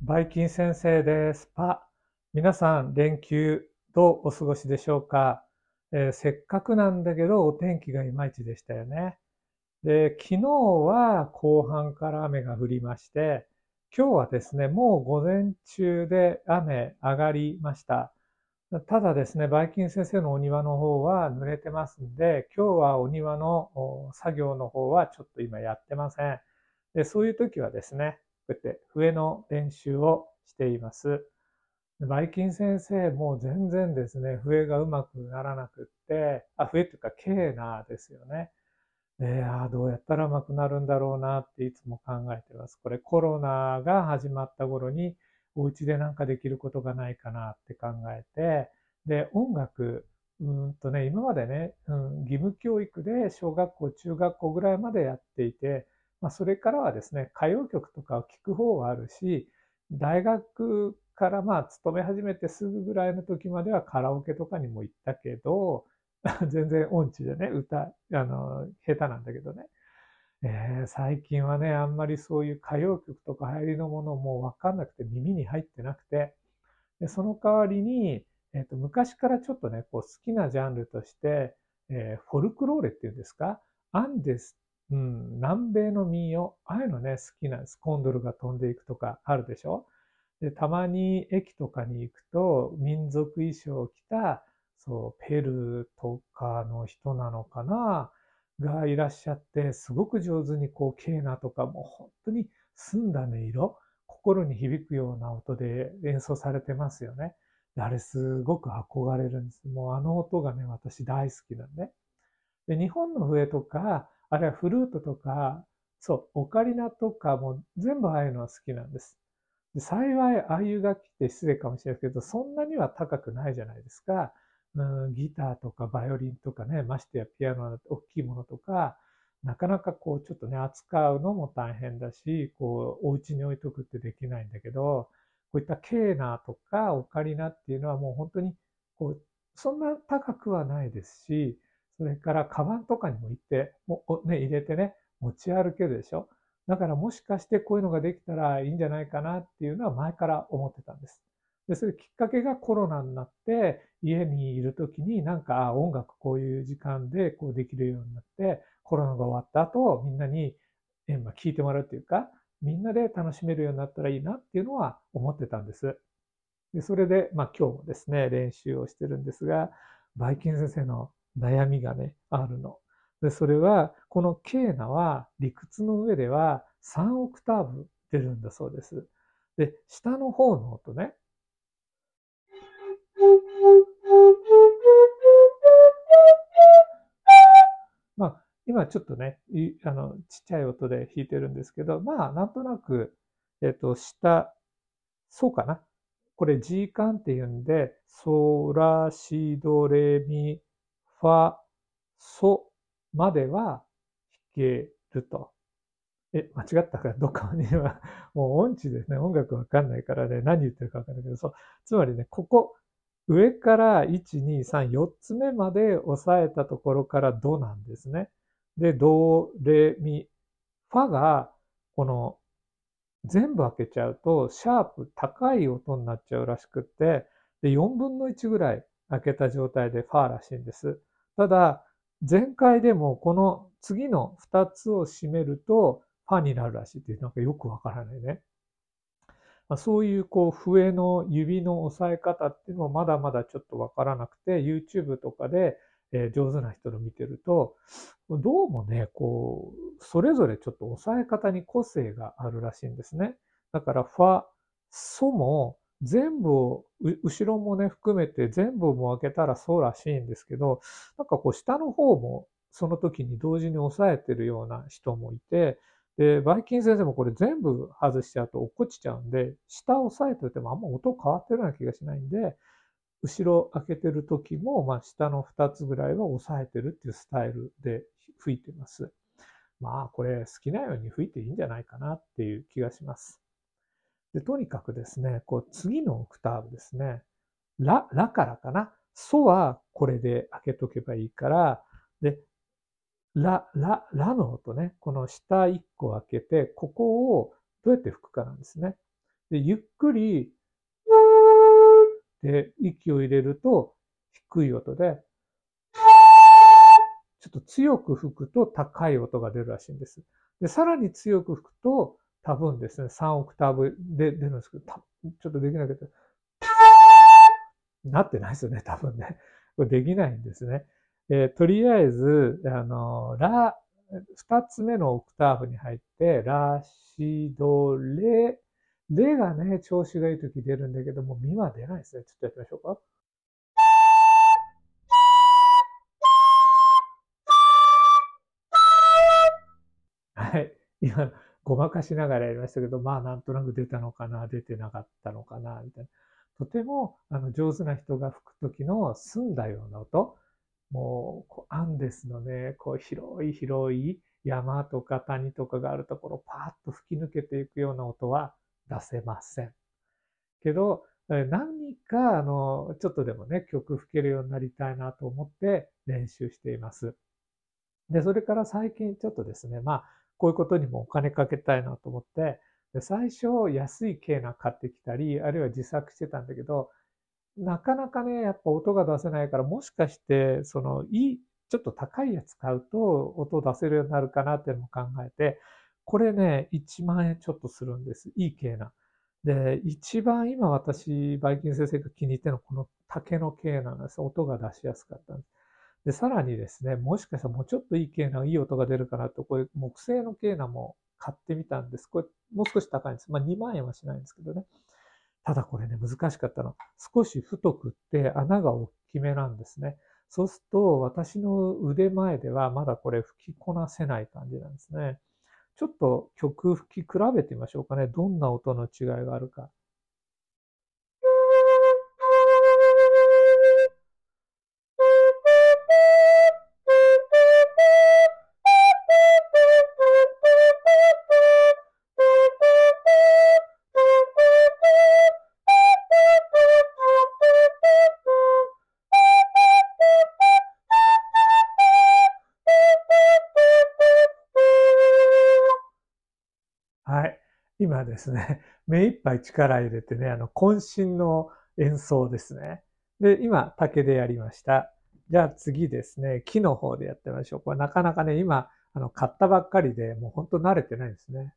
バイキン先生です。パ。皆さん、連休どうお過ごしでしょうか、えーせっかくなんだけど、お天気がいまいちでしたよね。で、昨日は後半から雨が降りまして、今日はですね、もう午前中で雨上がりました。ただですね、バイキン先生のお庭の方は濡れてますんで、今日はお庭の作業の方はちょっと今やってません。でそういう時はですね、こうやって笛の練習をしています。バイキン先生もう全然ですね、笛がうまくならなくって、あ、笛っていうかケーナーですよね。で、あどうやったらうまくなるんだろうなっていつも考えてます。これコロナが始まった頃にお家でなんかできることがないかなって考えて、で、音楽、うーんとね、今までね、うん、義務教育で小学校、中学校ぐらいまでやっていて、まあ、それからはですね、歌謡曲とかを聴く方はあるし、大学からまあ勤め始めてすぐぐらいの時まではカラオケとかにも行ったけど、全然音痴でね、歌、あの、下手なんだけどね。えー最近はね、あんまりそういう歌謡曲とか流行りのものもわかんなくて耳に入ってなくて、でその代わりに、えっと昔からちょっとね、こう好きなジャンルとして、えーフォルクローレっていうんですか、アンデス、うん、南米の民謡、ああいうのね、好きなんです。コンドルが飛んでいくとかあるでしょ？で、たまに駅とかに行くと、民族衣装を着た、そう、ペルーとかの人なのかな？がいらっしゃって、すごく上手にこう、ケーナとかもう本当に澄んだ音色、心に響くような音で演奏されてますよね。あれすごく憧れるんです。もうあの音がね、私大好きなんで。で、日本の笛とか、あるいはフルートとか、そう、オカリナとかも全部ああいうのは好きなんです。で幸い、ああいう楽器って失礼かもしれないですけど、そんなには高くないじゃないですか。うん、ギターとかバイオリンとかね、ましてやピアノな大きいものとか、なかなかこうちょっとね、扱うのも大変だし、こう、お家に置いとくってできないんだけど、こういったケーナーとかオカリナっていうのはもう本当に、こう、そんな高くはないですし、それからカバンとかにも行って、もうね、入れてね、持ち歩けるでしょ？だからもしかしてこういうのができたらいいんじゃないかなっていうのは前から思ってたんです。で、それきっかけがコロナになって、家にいるときになんか音楽こういう時間でこうできるようになって、コロナが終わった後、みんなにえまあ聞いてもらうっていうか、みんなで楽しめるようになったらいいなっていうのは思ってたんです。で、それで、まあ今日もですね、練習をしてるんですが、バイキン先生の悩みがね、あるの。で、それは、このケーナは理屈の上では3オクターブ出るんだそうです。で、下の方の音ね。まあ、今ちょっとね、あの、ちっちゃい音で弾いてるんですけど、まあ、なんとなく、えっと、下、そうかな。これ G 管っていうんで、ソラシドレミファソまでは弾けると。え、間違ったからどっかには、もう音痴ですね。音楽わかんないからね、何言ってるかわかんないけど、そう。つまりね、ここ、上から1、2、3、4つ目まで押さえたところからドなんですね。で、ド、レ、ミ、ファが、この、全部開けちゃうと、シャープ、高い音になっちゃうらしくって、で、4分の1ぐらい開けた状態でファーらしいんです。ただ、前回でもこの次の2つを締めると、ファになるらしいっていう、なんかよくわからないね。まあ、そういうこう笛の指の押さえ方っていうのもまだまだちょっとわからなくて、YouTube とかで、えー上手な人の見てると、どうもね、こう、それぞれちょっと押さえ方に個性があるらしいんですね。だから、ファ、ソも全部を、後ろもね、含めて全部も開けたらそうらしいんですけど、なんかこう下の方もその時に同時に押さえてるような人もいて、で、バイキン先生もこれ全部外しちゃうと落っこちちゃうんで、下押さえててもあんま音変わってるような気がしないんで、後ろ開けてる時も、まあ下の2つぐらいは押さえてるっていうスタイルで吹いてます。まあこれ好きなように吹いていいんじゃないかなっていう気がします。で、とにかくですね、こう次のオクターブですね。ラ、ラからかな。ソはこれで開けとけばいいから、で、ラ、ラ、ラの音ね、この下1個開けて、ここをどうやって吹くかなんですね。で、ゆっくり、で、息を入れると低い音で、ちょっと強く吹くと高い音が出るらしいんです。で、さらに強く吹くと多分ですね、3オクターブで出るんですけど、ちょっとできないけど、なってないですよね、多分ね。これできないんですね。えー、とりあえず、あの、ラ、二つ目のオクターブに入って、ラ、シ、ド、レ、レがね、調子がいい時出るんだけども、ミは出ないですね。ちょっとやってみましょうか。はい。今、ごまかしながらやりましたけど、まあなんとなく出たのかな、出てなかったのかな、みたいな。とてもあの上手な人が吹く時の澄んだような音、もうアンデスのね、こう広い広い山とか谷とかがあるところパーッと吹き抜けていくような音は出せません。けど、何かあのちょっとでもね、曲吹けるようになりたいなと思って練習しています。で、それから最近ちょっとですね、まあ、こういうことにもお金かけたいなと思って、で最初安いケーナ買ってきたり、あるいは自作してたんだけど、なかなかね、やっぱ音が出せないから、もしかして、その、いい、ちょっと高いやつ買うと音を出せるようになるかなっていうのも考えて、これね、1万円ちょっとするんです。いいケーナ。で、一番今私、バイキン先生が気に入ってるのはこの竹のケーナなんです。音が出しやすかったんです。で、さらにですね、もしかしたらもうちょっといいケーナ、いい音が出るかなと、これ木製のケーナも買ってみたんです。これもう少し高いんです。まあ2万円はしないんですけどね。ただこれね、難しかったの。少し太くって穴が大きめなんですね。そうすると私の腕前ではまだこれ吹きこなせない感じなんですね。ちょっと曲吹き比べてみましょうかね。どんな音の違いがあるか。今ですね、目いっぱい力入れてね、あの、渾身の演奏ですね。で、今、竹でやりました。じゃあ次ですね、木の方でやってみましょう。これなかなかね、今、あの、買ったばっかりで、もうほんと慣れてないんですね。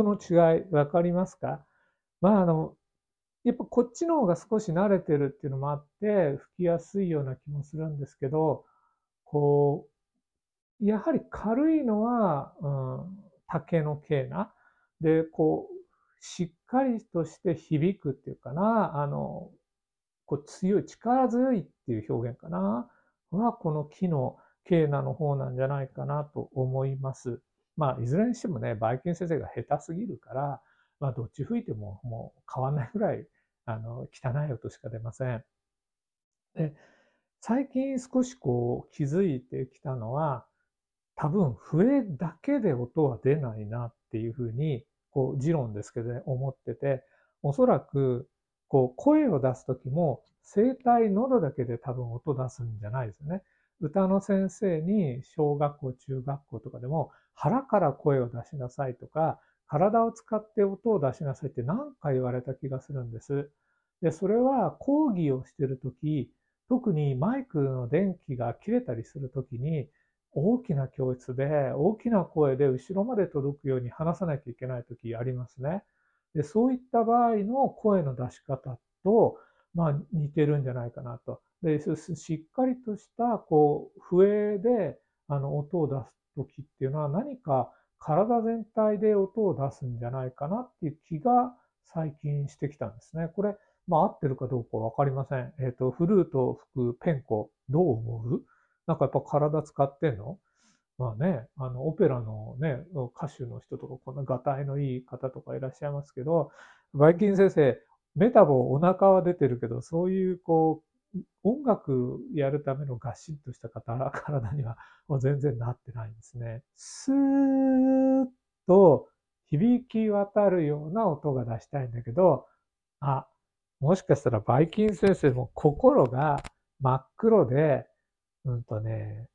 音の違い分かりますか？まあ、あの、やっぱこっちの方が少し慣れてるっていうのもあって、吹きやすいような気もするんですけど、こう、やはり軽いのは、うん、竹の系な。で、こう、しっかりとして響くっていうかな、あの、こう強い、力強いっていう表現かな、は、この木のケーナの方なんじゃないかなと思います。まあ、いずれにしてもね、バイキン先生が下手すぎるから、まあ、どっち吹いてももう変わんないぐらい、あの、汚い音しか出ません。で、最近少しこう気づいてきたのは、多分笛だけで音は出ないなっていうふうに、こう、持論ですけどね、思ってて、おそらく、こう、声を出すときも、声帯、喉だけで多分音出すんじゃないですよね。歌の先生に小学校、中学校とかでも腹から声を出しなさいとか、体を使って音を出しなさいって何回言われた気がするんです。で、それは講義をしているとき、特にマイクの電気が切れたりするときに、大きな教室で大きな声で後ろまで届くように話さなきゃいけないときありますね。で、そういった場合の声の出し方と、まあ似てるんじゃないかなと。で、しっかりとした、こう、笛で、あの、音を出す時っていうのは何か体全体で音を出すんじゃないかなっていう気が最近してきたんですね。これ、まあ合ってるかどうかわかりません。えっ、ー、と、フルートを吹くペンコ、どう思う？なんかやっぱ体使ってんの？まあね、あの、オペラのね、歌手の人とか、こんなガタイのいい方とかいらっしゃいますけど、バイキン先生、メタボお腹は出てるけど、そういうこう、音楽やるためのガシッとした体にはもう全然なってないんですね。スーッと響き渡るような音が出したいんだけど、あ、もしかしたらバイキン先生も心が真っ黒で、うんとね、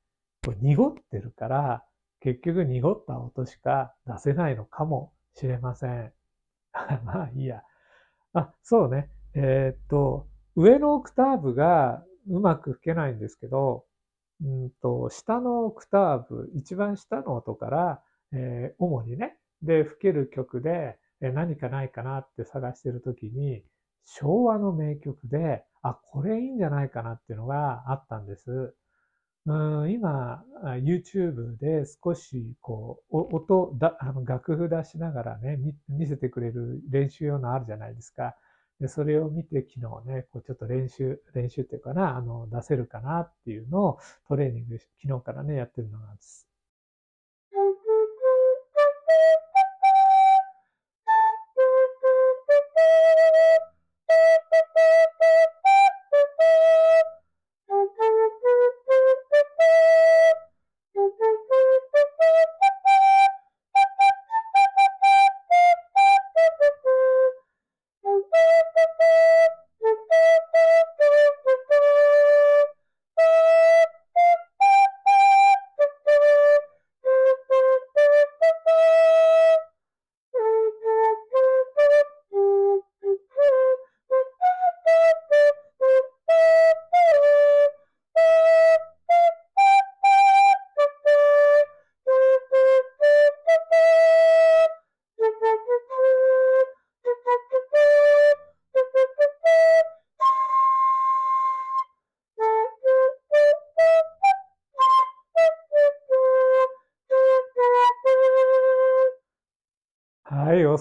こ濁ってるから、結局濁った音しか出せないのかもしれません。まあいいや。あ、そうね。えー、っと、上のオクターブがうまく吹けないんですけど、うんと下のオクターブ、一番下の音から、えー、主にね、で吹ける曲で、えー、何かないかなって探してるときに、昭和の名曲で、あ、これいいんじゃないかなっていうのがあったんです。うん、今、YouTube で少しこう、音だ、あの楽譜出しながらね、見せてくれる練習用のあるじゃないですか。でそれを見て昨日ね、こうちょっと練習、練習っていうかな、あの、出せるかなっていうのをトレーニング、昨日からね、やってるのが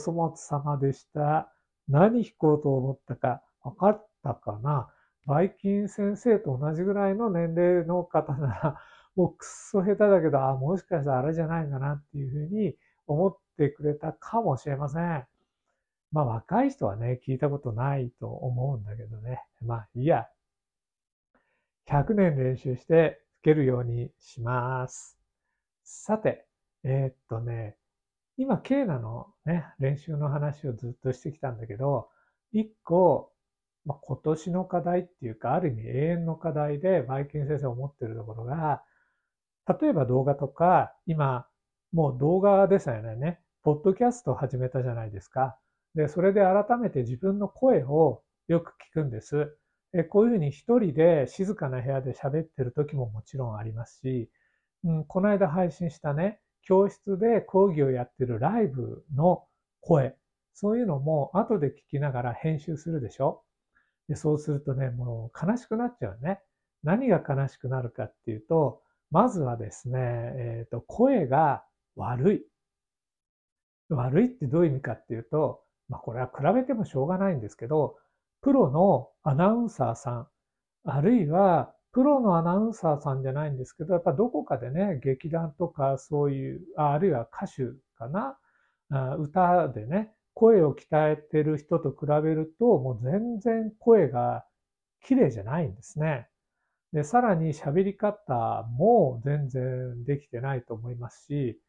粗末様でした。何弾こうと思ったか分かったかな？バイキン先生と同じぐらいの年齢の方なら、もうくっそ下手だけど、あ、もしかしたらあれじゃないかなっていうふうに思ってくれたかもしれません。まあ若い人はね、聞いたことないと思うんだけどね。まあいいや。100年練習して吹けるようにします。さて、えー、っとね、今、ケーナのね、練習の話をずっとしてきたんだけど、一個、まあ、今年の課題っていうか、ある意味永遠の課題で、バイキン先生思ってるところが、例えば動画とか、今、もう動画でさえね、ポッドキャストを始めたじゃないですか。で、それで改めて自分の声をよく聞くんです。でこういうふうに一人で静かな部屋で喋ってる時ももちろんありますし、うん、この間配信したね、教室で講義をやってるライブの声、そういうのも後で聞きながら編集するでしょでそうするとね、もう悲しくなっちゃうね。何が悲しくなるかっていうと、まずはですね、えっ、ー、と、声が悪い。悪いってどういう意味かっていうと、まあこれは比べてもしょうがないんですけど、プロのアナウンサーさん、あるいはプロのアナウンサーさんじゃないんですけど、やっぱどこかでね、劇団とかそういう、あるいは歌手かな、歌でね、声を鍛えてる人と比べると、もう全然声が綺麗じゃないんですね。で、さらに喋り方も全然できてないと思いますし、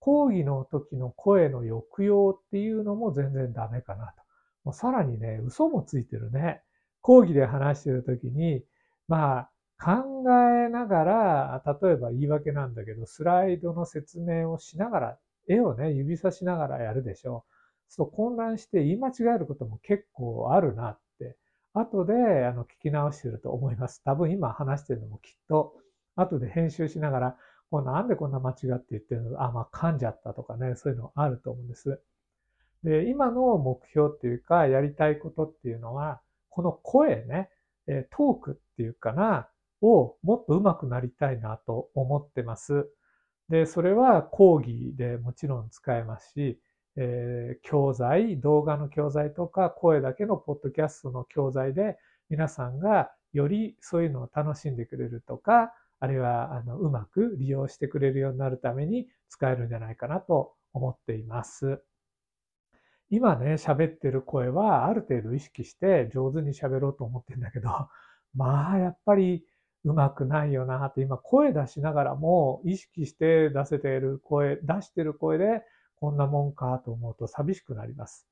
講義の時の声の抑揚っていうのも全然ダメかなと。もうさらにね、嘘もついてるね。講義で話してる時に、まあ、考えながら、例えば言い訳なんだけど、スライドの説明をしながら、絵をね、指さしながらやるでしょう。そう混乱して言い間違えることも結構あるなって、後であの聞き直してると思います。多分今話してるのもきっと、後で編集しながら、こうなんでこんな間違って言ってるの？あ、まあ噛んじゃったとかね、そういうのあると思うんです。で、今の目標っていうか、やりたいことっていうのは、この声ね、トークっていうかな、をもっと上手くなりたいなと思ってます。で、それは講義でもちろん使えますし、えー、教材、動画の教材とか声だけのポッドキャストの教材で皆さんがよりそういうのを楽しんでくれるとか、あるいはあのうまく利用してくれるようになるために使えるんじゃないかなと思っています。今ね、喋ってる声はある程度意識して上手に喋ろうと思ってるんだけど、まあ、やっぱりうまくないよなって今声出しながらも意識して出せている声、出してる声でこんなもんかと思うと寂しくなります。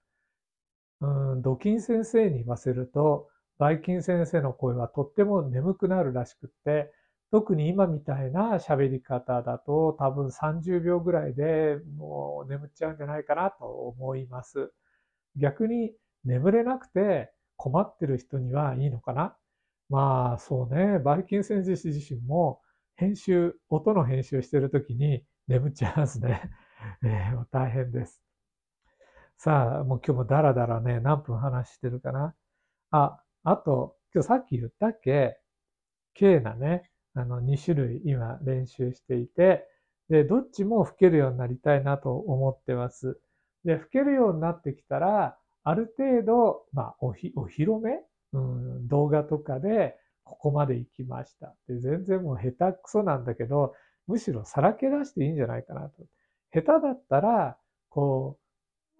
うん、ドキン先生に言わせると、バイキン先生の声はとっても眠くなるらしくって、特に今みたいな喋り方だと多分30秒ぐらいでもう眠っちゃうんじゃないかなと思います。逆に眠れなくて困ってる人にはいいのかなまあそうね、バイキン先生自身も編集、音の編集してるときに眠っちゃいますね。えー、大変です。さあ、もう今日もダラダラね、何分話してるかな。あ、あと、今日さっき言ったっけ ?K なね、あの2種類今練習していて、で、どっちも吹けるようになりたいなと思ってます。で、吹けるようになってきたら、ある程度、まあ、おひ、お披露目うん、動画とかで、ここまで行きました。で、全然もう下手くそなんだけど、むしろさらけ出していいんじゃないかなと。下手だったら、こ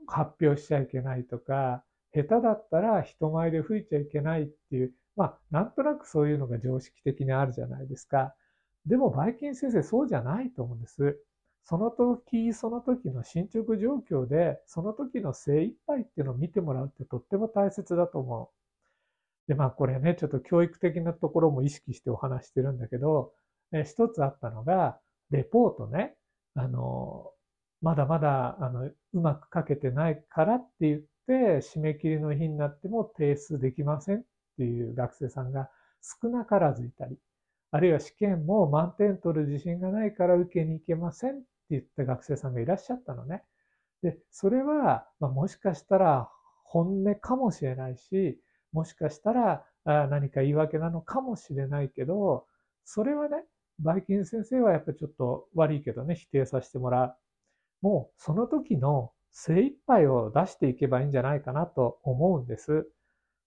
う、発表しちゃいけないとか、下手だったら人前で吹いちゃいけないっていう、まあ、なんとなくそういうのが常識的にあるじゃないですか。でも、バイキン先生そうじゃないと思うんです。その時、その時の進捗状況で、その時の精一杯っていうのを見てもらうってとっても大切だと思う。で、まあこれね、ちょっと教育的なところも意識してお話してるんだけど、え一つあったのが、レポートね、あの、まだまだ、あの、うまく書けてないからって言って、締め切りの日になっても提出できませんっていう学生さんが少なからずいたり、あるいは試験も満点取る自信がないから受けに行けませんって言った学生さんがいらっしゃったのね。で、それは、まあ、もしかしたら本音かもしれないし、もしかしたら何か言い訳なのかもしれないけど、それはね、バイキン先生はやっぱちょっと悪いけどね、否定させてもらう。もうその時の精一杯を出していけばいいんじゃないかなと思うんです。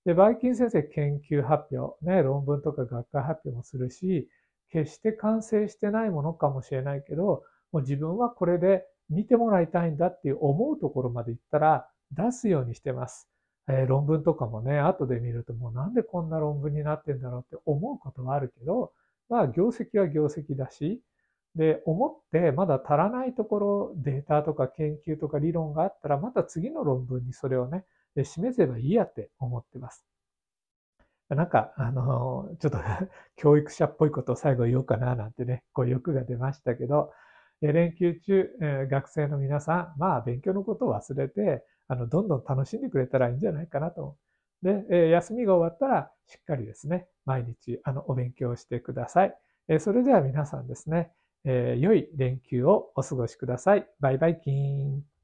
で、バイキン先生研究発表、ね、論文とか学会発表もするし、決して完成してないものかもしれないけど、もう自分はこれで見てもらいたいんだっていう思うところまで行ったら出すようにしてます。えー、論文とかもね、後で見るともうなんでこんな論文になってんだろうって思うことはあるけど、まあ業績は業績だし、で、思ってまだ足らないところ、データとか研究とか理論があったら、また次の論文にそれをね、示せばいいやって思ってます。なんか、あの、ちょっと 教育者っぽいことを最後言おうかななんてね、こう欲が出ましたけど、連休中、学生の皆さん、まあ勉強のことを忘れて、あの、どんどん楽しんでくれたらいいんじゃないかなと。で、え休みが終わったら、しっかりですね、毎日、あの、お勉強してください。えそれでは皆さんですね、え良い連休をお過ごしください。バイバイキーン。